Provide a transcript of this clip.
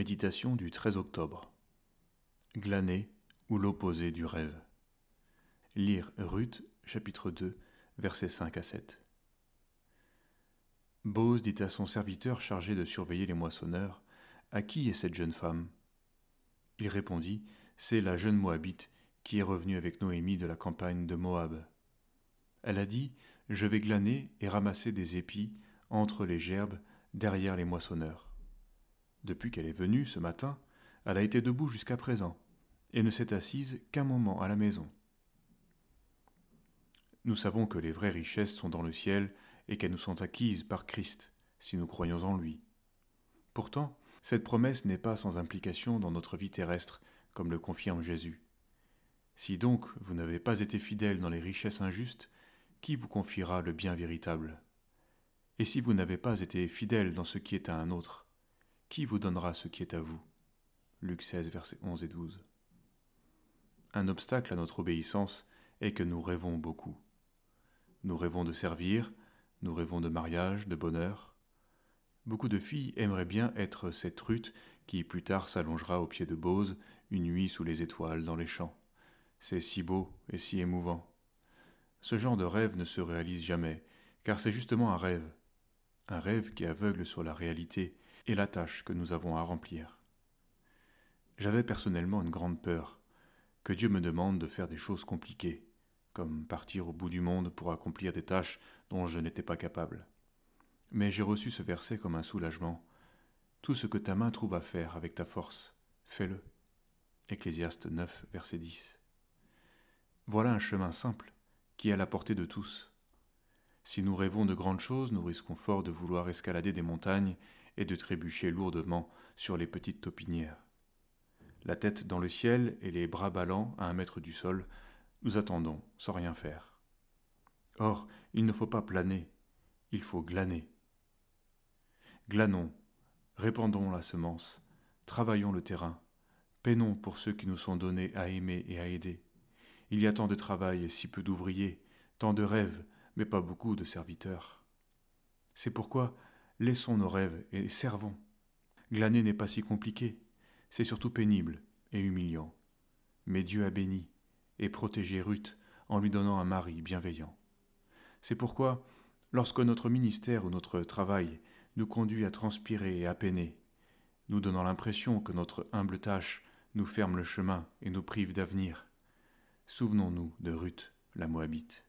Méditation du 13 octobre. Glaner ou l'opposé du rêve. Lire Ruth, chapitre 2, versets 5 à 7. Bose dit à son serviteur chargé de surveiller les moissonneurs À qui est cette jeune femme? Il répondit C'est la jeune Moabite qui est revenue avec Noémie de la campagne de Moab. Elle a dit Je vais glaner et ramasser des épis entre les gerbes derrière les moissonneurs. Depuis qu'elle est venue ce matin, elle a été debout jusqu'à présent, et ne s'est assise qu'un moment à la maison. Nous savons que les vraies richesses sont dans le ciel et qu'elles nous sont acquises par Christ, si nous croyons en lui. Pourtant, cette promesse n'est pas sans implication dans notre vie terrestre, comme le confirme Jésus. Si donc vous n'avez pas été fidèle dans les richesses injustes, qui vous confiera le bien véritable? Et si vous n'avez pas été fidèle dans ce qui est à un autre, qui vous donnera ce qui est à vous? Luc 16, versets 11 et 12. Un obstacle à notre obéissance est que nous rêvons beaucoup. Nous rêvons de servir, nous rêvons de mariage, de bonheur. Beaucoup de filles aimeraient bien être cette Ruth qui plus tard s'allongera au pied de Bose une nuit sous les étoiles dans les champs. C'est si beau et si émouvant. Ce genre de rêve ne se réalise jamais, car c'est justement un rêve, un rêve qui aveugle sur la réalité et la tâche que nous avons à remplir. J'avais personnellement une grande peur, que Dieu me demande de faire des choses compliquées, comme partir au bout du monde pour accomplir des tâches dont je n'étais pas capable. Mais j'ai reçu ce verset comme un soulagement. Tout ce que ta main trouve à faire avec ta force, fais-le. Ecclésiaste 9, verset 10. Voilà un chemin simple, qui est à la portée de tous. Si nous rêvons de grandes choses, nous risquons fort de vouloir escalader des montagnes et de trébucher lourdement sur les petites taupinières. La tête dans le ciel et les bras ballants à un mètre du sol, nous attendons sans rien faire. Or, il ne faut pas planer, il faut glaner. Glanons, répandons la semence, travaillons le terrain, peinons pour ceux qui nous sont donnés à aimer et à aider. Il y a tant de travail et si peu d'ouvriers, tant de rêves, pas beaucoup de serviteurs. C'est pourquoi laissons nos rêves et servons. Glaner n'est pas si compliqué, c'est surtout pénible et humiliant. Mais Dieu a béni et protégé Ruth en lui donnant un mari bienveillant. C'est pourquoi, lorsque notre ministère ou notre travail nous conduit à transpirer et à peiner, nous donnant l'impression que notre humble tâche nous ferme le chemin et nous prive d'avenir, souvenons-nous de Ruth, la Moabite.